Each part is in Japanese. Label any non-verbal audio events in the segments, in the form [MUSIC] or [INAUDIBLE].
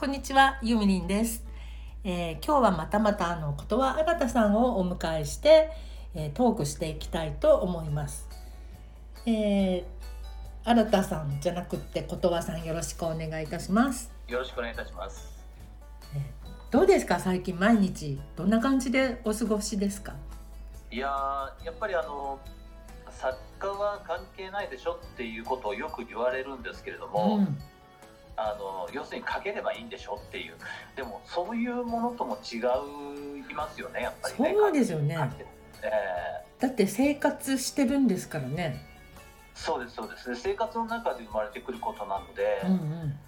こんにちは、ゆみりんです。えー今日はまたまたあのことわあがたさんをお迎えして、えートークしていきたいと思います。えー、あらたさんじゃなくってことわさんよろしくお願いいたします。よろしくお願いいたします。どうですか？最近毎日どんな感じでお過ごしですか？いやーやっぱりあの作家は関係ないでしょっていうことをよく言われるんですけれども、うん、あの要するに書ければいいんでしょっていうでもそういうものとも違いますよねやっぱりね。そうですよねえだって生活してるんですからね。ーそうですそうですで生活の中で生まれてくることなので、うんうん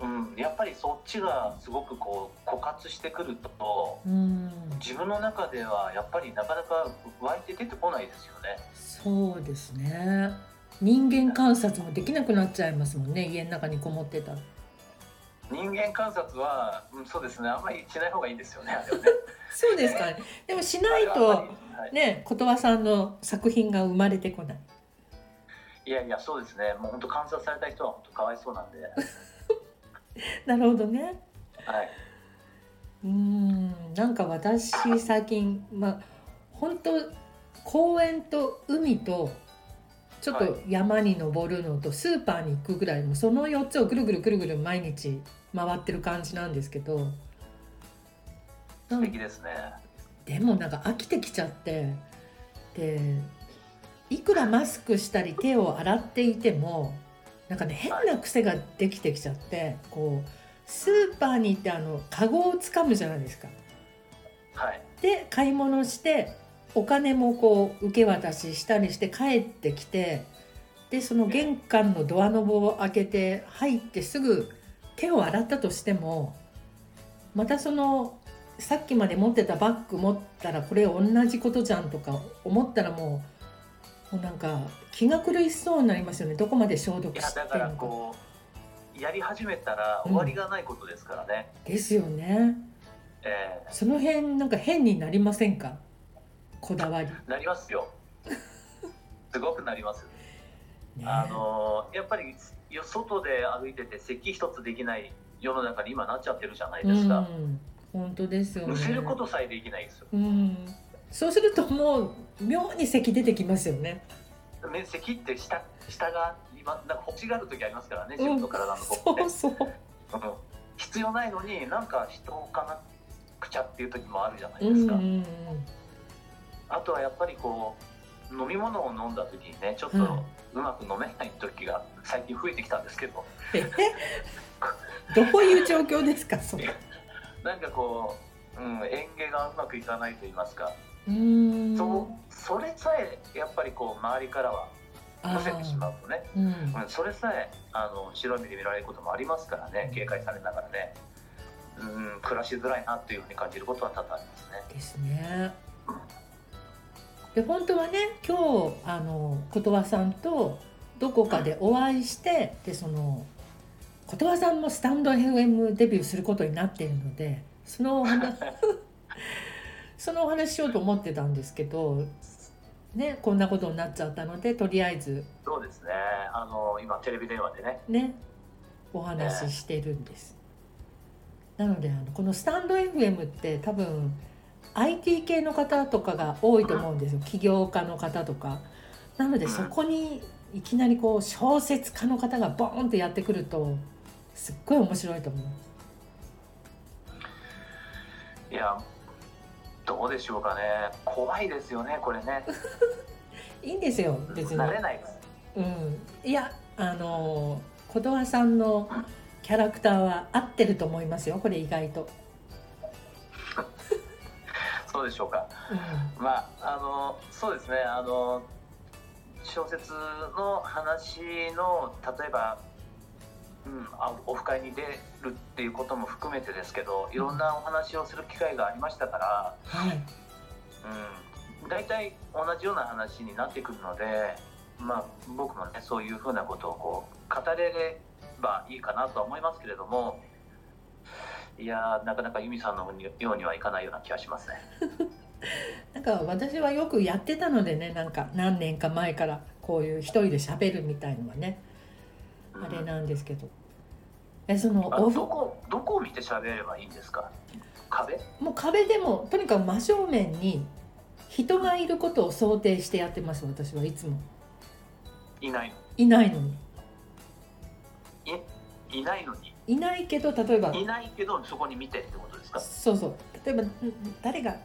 うんやっぱりそっちがすごくこう枯渇してくるとうん、自分の中ではやっぱりなかなか湧いて出てこないですよね。そうですね。人間観察もできなくなっちゃいますもんね家の中にこもってたら。人間観察は、うん、そうですねあんまりしない方がいいんですよねね。[LAUGHS] そうですかね。でもしないとね、ことわさんの作品が生まれてこない。いやいやそうですねもう本当観察された人は本当かわいそうなんで、[LAUGHS] なるほどね。はい、うーん、なんか私最近まあ本当公園と海とちょっと山に登るのとスーパーに行くぐらいもうその4つをぐるぐるぐるぐる毎日回ってる感じなんですけど。な素ん敵ですね。でもなんか飽きてきちゃってでいくらマスクしたり手を洗っていてもなんかね変な癖ができてきちゃってこうスーパーに行ってあのカゴをつかむじゃないですか。はいで買い物してお金もこう受け渡ししたりして帰ってきてでその玄関のドアノブを開けて入ってすぐ手を洗ったとしてもまたそのさっきまで持ってたバッグ持ったらこれ同じことじゃんとか思ったらもうもうなんか気が狂いそうになりますよねどこまで消毒いしてるのか。やり始めたら終わりがないことですからね。ですよね。えその辺なんか変になりませんか？こだわり。ーなりますよ。[LAUGHS] すごくなります。ねあのやっぱりよ外で歩いてて咳一つできない世の中に今なっちゃってるじゃないですか。うん、本当ですよね。むせることさえできないですよ。うん、そうするともう妙に咳出てきますよね。ね、咳って下下が今なんか欲しがる時ありますからね自うん分の体の方って、そうそう。うん必要ないのになんか人をかなくちゃっていう時もあるじゃないうんですか、うんうん。あとはやっぱりこう飲み物を飲んだ時にねちょっとはうまく飲めない時が最近増えてきたんですけどえ、どういう状況ですかそれ。[LAUGHS] なんかこう、うん、園芸がうまくいかないと言いますか、うーん。そうそれさえやっぱりこう周りからはあむせてしまうとね、ーうん。うん、それさえあの白い目で見られることもありますからね警戒されながらね、うん、暮らしづらいなというふうに感じることは多々ありますね。ですね。で本当はね今日あのことわさんとどこかでお会いしてでそのことわさんもスタンド FM デビューすることになっているのでそのお話 [LAUGHS] そのお話しようと思ってたんですけどねこんなことになっちゃったのでとりあえずそうですね。あの今テレビ電話でね。ねお話ししてるんです。なのであのこのスタンド FM って多分 IT 系の方とかが多いと思うんですよ起業家の方とか。なのでうんそこにいきなりこう小説家の方がボーンってやってくるとすっごい面白いと思う。いやどうでしょうかね怖いですよねこれね [LAUGHS] いいんですよ別に。慣れないですうん、いやあの琴葉さんのキャラクターは合ってると思いますよこれ意外と。そうでしょうか？うん。まああのそうですねあの小説の話の例えば、うん、あオフ会に出るっていうことも含めてですけどいろんなお話をする機会がありましたから、はい。うん、大体同じような話になってくるので、まあ、僕もねそういうふうなことをこう語れればいいかなとは思いますけれどもいやーなかなか由美さんのようにはいかないような気がしますね。[LAUGHS] なんか私はよくやってたのでねなんか何年か前からこういう一人で喋るみたいのはねうん。あれなんですけど。えそのあオフどこどこを見て喋ればいいんですか？壁？もう壁でもとにかく真正面に人がいることを想定してやってます私はいつも。いないの。いないのにいないのに。いないけど例えばいないけどそこに見てってことですか？そうそう。例えばん誰が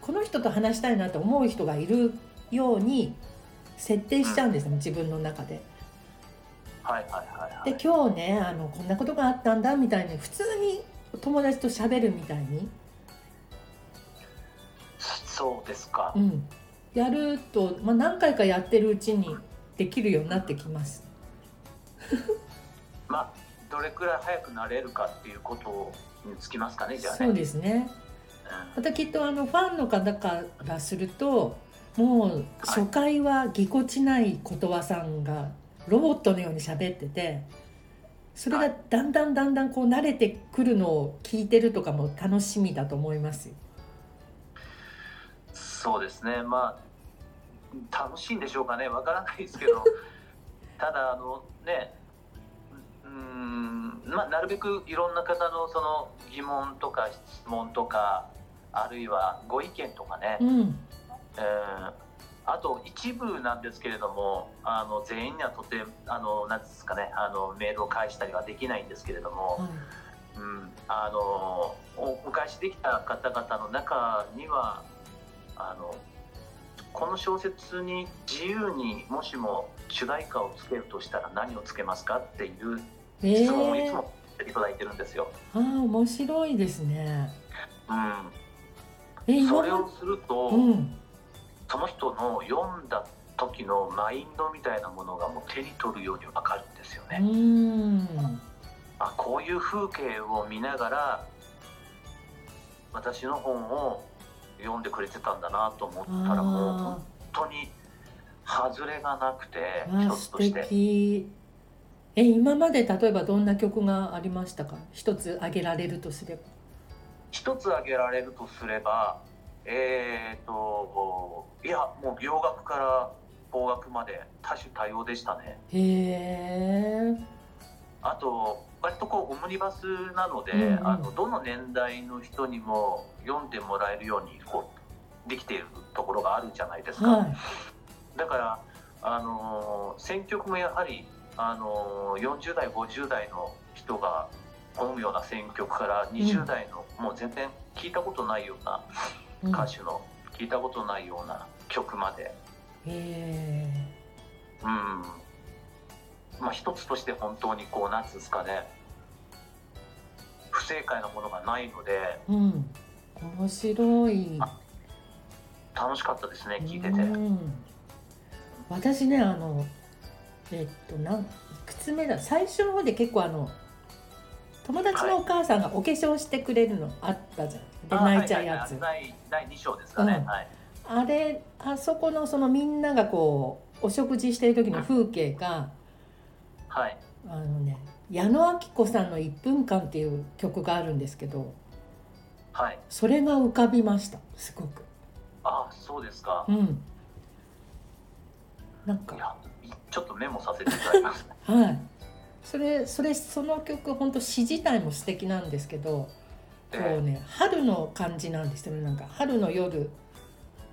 この人と話したいなと思う人がいるように設定しちゃうんですよ、自分の中で。はいはいはいはい。で今日ねあのこんなことがあったんだみたいに普通に友達と喋るみたいに、そうですか。う、ん、やると、まあ、何回かやってるうちにできるようになってきます。まあどれくらい早くなれるかっていうことにつきますかねじゃあね。そうですね。またきっとあのファンの方からするともう初回はぎこちないことわさんがロボットのように喋っててそれがだんだんだんだんこう慣れてくるのを聞いてるとかも楽しみだと思いますよ。そうですね。まあ楽しいんでしょうかね。わからないですけど。[LAUGHS] ただあのねうーんまあなるべくいろんな方のその疑問とか質問とかあるいはご意見とかね、うん、えーあと一部なんですけれどもあの全員にはとてあのなんですかねあのメールを返したりはできないんですけれども、はい。うん、あのおお返しできた方々の中にはあのこの小説に自由にもしも主題歌をつけるとしたら何をつけますかっていうえ質問をいつー、もいただいてるんですよ。ああ面白いですね。うん、え今それをますると、うん。その人の読んだ時のマインドみたいなものがもう手に取るようにわかるんですようね。ん。あこういう風景を見ながら私の本を読んでくれてたんだなと思ったらもうあ本当に外れがなくて一ー。あー素つとして。敵え今まで例えばどんな曲がありましたか？一つ挙げられるとすれば。一つ挙げられるとすればえー、といやもう洋楽から邦楽まで多種多様でしたね。へえあと割とこうオムニバスなので、うんうん。あのどの年代の人にも読んでもらえるようにこうできているところがあるじゃないですか、はい。だから、あのー選曲もやはり、あのー40代50代の人が好むような選曲から20代の、もう全然聞いたことないようなうん。歌手の聞いたことないような曲まで、へうん。まあ、一つとして本当にこうなんつうんですかね。不正解なものがないので。えうん。面白い。楽しかったですね聞いてて。うん。私ねあのえっとなんいくつ目だ？最初の方で結構あの友達のお母さんがお化粧してくれるのあったじゃん、であ泣いちゃうやつ、はいはいはい第第2章ですかね、うん。はい。あれあそこのそのみんながこうお食事してる時の風景がはい。あのね矢野顕子さんの「1分間」っていう曲があるんですけどはい。それが浮かびました。すごく。あそうですか。うん。なんかちょっとメモさせていただきます。[LAUGHS] はい。それそれその曲本当詩自体も素敵なんですけどこうね春の感じなんですよね。なんか春の夜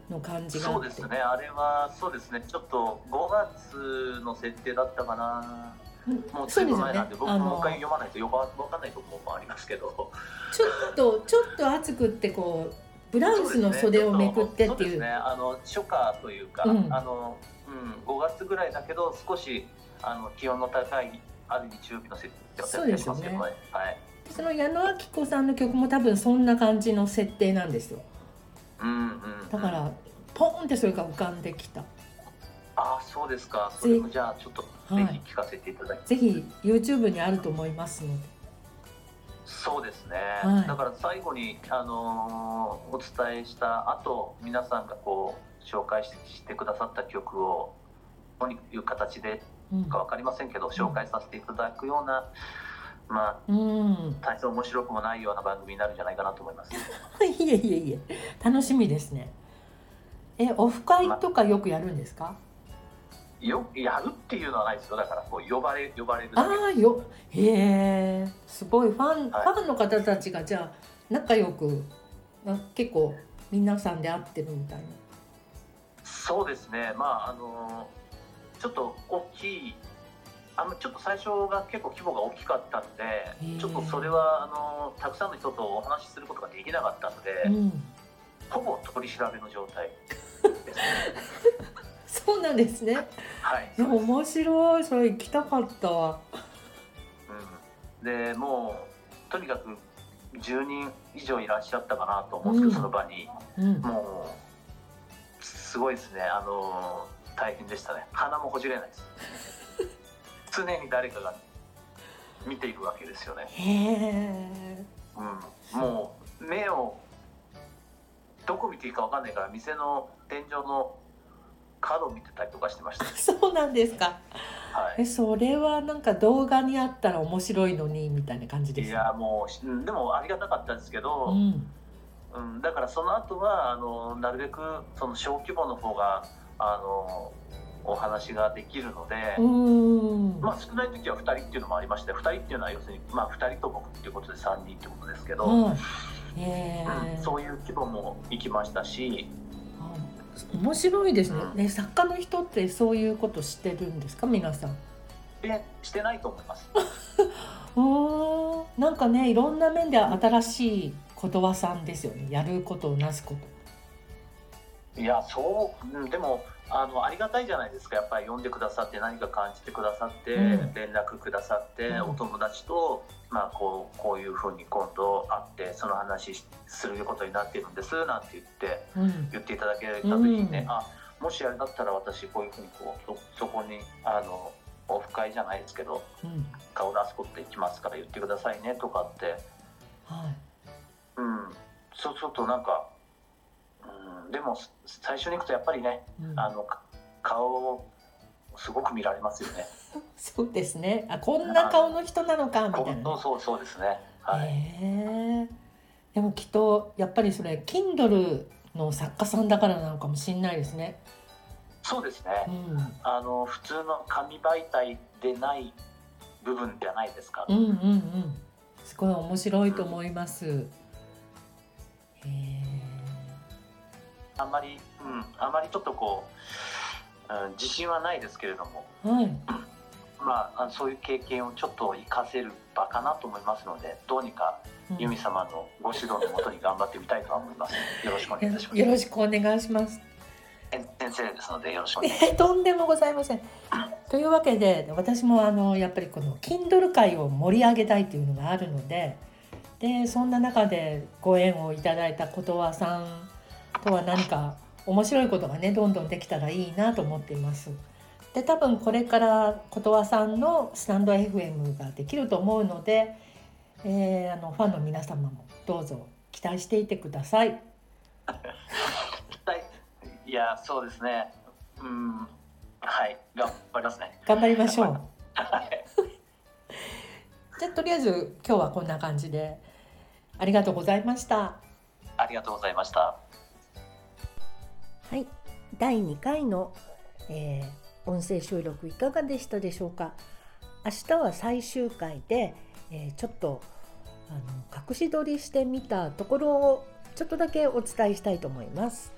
の感じがそうですね。あれはそうですね。ちょっと5月の設定だったかな。うん。もうずいぶん前なんで僕あももう一回の読まないとよばわかんないところもありますけど。ちょっとちょっと暑くってこうブラウスの袖をめくってっていう。そうですね。あの初夏というか、うん。あのうん、5月ぐらいだけど少しあの気温の高いある日中日の設定を設定しますけどね。はい。その矢野顕子さんの曲も多分そんな感じの設定なんですよ。うんうんだからポーンってそれが浮かんできた。ああそうですか。それもじゃあちょっとはい。ぜひ聞かせていただきぜひ YouTube にあると思いますのでそうですね、はい。だから最後に、あのーお伝えした後皆さんがこう紹介してくださった曲をどういう形でうん。か分かりませんけど紹介させていただくような、まあうん。大して面白くもないような番組になるんじゃないかなと思います。[LAUGHS] いえいえいえ。楽しみですね。えオフ会とかよくやるんですか？よやるっていうのはないですよ。だからこう呼ばれ呼ばれるああよへえすごい。ファン、はい。ファンの方たちがじゃあ仲良くあ結構皆さんで会ってるみたいな。そうですね。まああのちょっと大きいあのちょっと最初が結構規模が大きかったのでちょっとそれはあのたくさんの人とお話しすることができなかったので、うん。ほぼ取り調べの状態ですね [LAUGHS] そうなんですね。はい。面白い。それ行きたかった。わうん、でもうとにかく10人以上いらっしゃったかなと思うんですけど、うん。その場に。うん。もうすごいですね。あの大変でしたね。鼻もほじれないです。[LAUGHS] 常に誰かが見ているわけですよね、へえうん、もう目をどこ見ていいか分かんないから店の天井の角を見てたりとかしてました、[LAUGHS] そうなんですか。はい。えそれはなんか動画にあったら面白いのにみたいな感じですいやもううんでもありがたかったですけど、うん。うん、だからその後はあのなるべくその小規模の方があのお話ができるので、うん。まあ、少ない時は2人っていうのもありまして2人っていうのは要するに、まあ、2人と僕っていうことで3人ってことですけど、うんそういう規模も行きましたしあ面白いですね。うん。ね作家の人ってそういうことしてるんですか？皆さん。でしてないと思います。[LAUGHS] うーんなんかねいろんな面で新しい言葉さんですよね。やることをなすこと。いやそう、うん、でもあのありがたいじゃないですか。やっぱり読んでくださって何か感じてくださって、うん。連絡くださって、うん。お友達と、まあ、こうこういうふうに今度会ってその話しすることになっているんですなんて言ってうん。言っていただけた時にね、うん。あもしあれだったら私こういうふうにこうそそこにあのオフ会じゃないですけどうん。顔出すことできますから言ってくださいねとかって、はい。うん、そうするとなんか、うん、でも最初に行くとやっぱりねうんあのか顔をすごく見られますよね。[LAUGHS] そうですねあこんな顔の人なのかみたいなねそうそうですね。はい。でもきっとやっぱりそれ Kindle の作家さんだからなのかもしれないですね。そうですねう。ん、あの普通の紙媒体でない部分じゃないですか。うんうんうんすごい面白いと思います。へえあんまり、うん、あんまりちょっとこう、うん、自信はないですけれども、はいまあそういう経験をちょっと活かせる場かなと思いますので、どうにかうん由美様のご指導のもとに頑張ってみたいとは思います。よろしくお願いいたします。よろしくお願いします。先生ですのでよろしくお願いします。えとんでもございません。というわけで私もあのやっぱりこの Kindle 界を盛り上げたいというのがあるのででそんな中でご縁をいただいたことわさんとは何か面白いことがねどんどんできたらいいなと思っています。で多分これからことわさんのスタンド FM ができると思うので、えーあのファンの皆様もどうぞ期待していてください。はい。いや、そうですね。うん。はい。頑張りますね。頑張りましょう。はい。じゃあとりあえず今日はこんな感じでありがとうございました。ありがとうございました。はい、第2回の、えー音声収録いかがでしたでしょうか？明日は最終回で、えーちょっとあの隠し撮りしてみたところをちょっとだけお伝えしたいと思います。